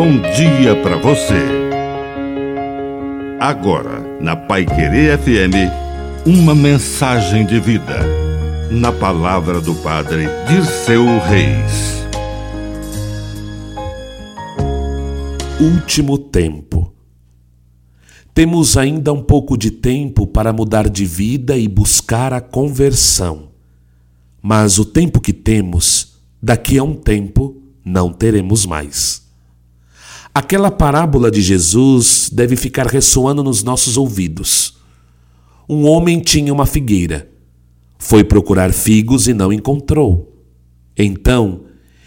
bom dia para você. Agora, na Pai Querer FM, uma mensagem de vida. Na palavra do Padre de seu Reis. Último tempo. Temos ainda um pouco de tempo para mudar de vida e buscar a conversão. Mas o tempo que temos, daqui a um tempo, não teremos mais. Aquela parábola de Jesus deve ficar ressoando nos nossos ouvidos. Um homem tinha uma figueira. Foi procurar figos e não encontrou. Então,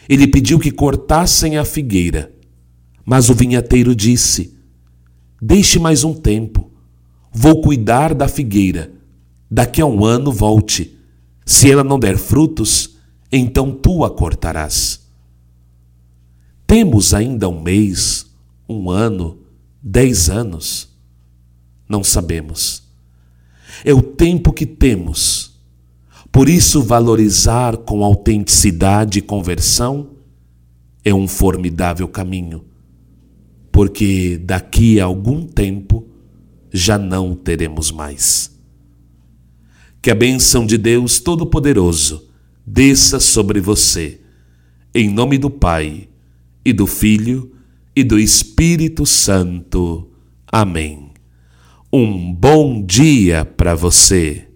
ele pediu que cortassem a figueira. Mas o vinhateiro disse: Deixe mais um tempo. Vou cuidar da figueira. Daqui a um ano volte. Se ela não der frutos, então tu a cortarás. Temos ainda um mês, um ano, dez anos? Não sabemos. É o tempo que temos. Por isso, valorizar com autenticidade e conversão é um formidável caminho, porque daqui a algum tempo já não teremos mais. Que a bênção de Deus Todo-Poderoso desça sobre você, em nome do Pai, e do Filho, e do Espírito Santo. Amém. Um bom dia para você.